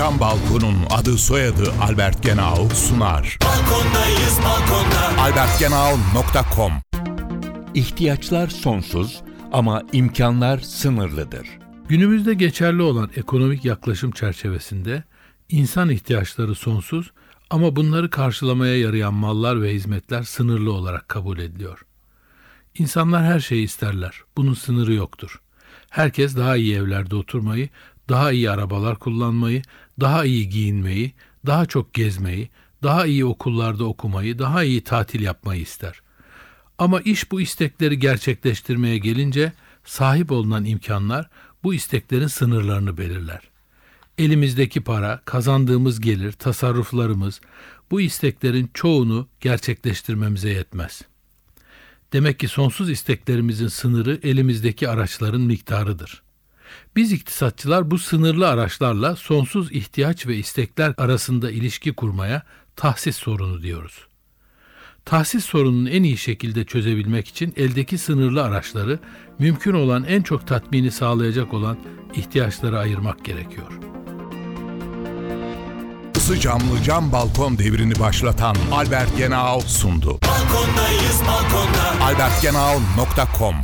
Cam Balkon'un adı soyadı Albert Genau sunar. Balkondayız balkonda. albertgenau.com İhtiyaçlar sonsuz ama imkanlar sınırlıdır. Günümüzde geçerli olan ekonomik yaklaşım çerçevesinde insan ihtiyaçları sonsuz ama bunları karşılamaya yarayan mallar ve hizmetler sınırlı olarak kabul ediliyor. İnsanlar her şeyi isterler. Bunun sınırı yoktur. Herkes daha iyi evlerde oturmayı, daha iyi arabalar kullanmayı, daha iyi giyinmeyi, daha çok gezmeyi, daha iyi okullarda okumayı, daha iyi tatil yapmayı ister. Ama iş bu istekleri gerçekleştirmeye gelince sahip olunan imkanlar bu isteklerin sınırlarını belirler. Elimizdeki para, kazandığımız gelir, tasarruflarımız bu isteklerin çoğunu gerçekleştirmemize yetmez. Demek ki sonsuz isteklerimizin sınırı elimizdeki araçların miktarıdır. Biz iktisatçılar bu sınırlı araçlarla sonsuz ihtiyaç ve istekler arasında ilişki kurmaya tahsis sorunu diyoruz. Tahsis sorununu en iyi şekilde çözebilmek için eldeki sınırlı araçları mümkün olan en çok tatmini sağlayacak olan ihtiyaçlara ayırmak gerekiyor. Isı camlı cam balkon devrini başlatan Albert Genau sundu. Balkondayız balkonda. albertgenau.com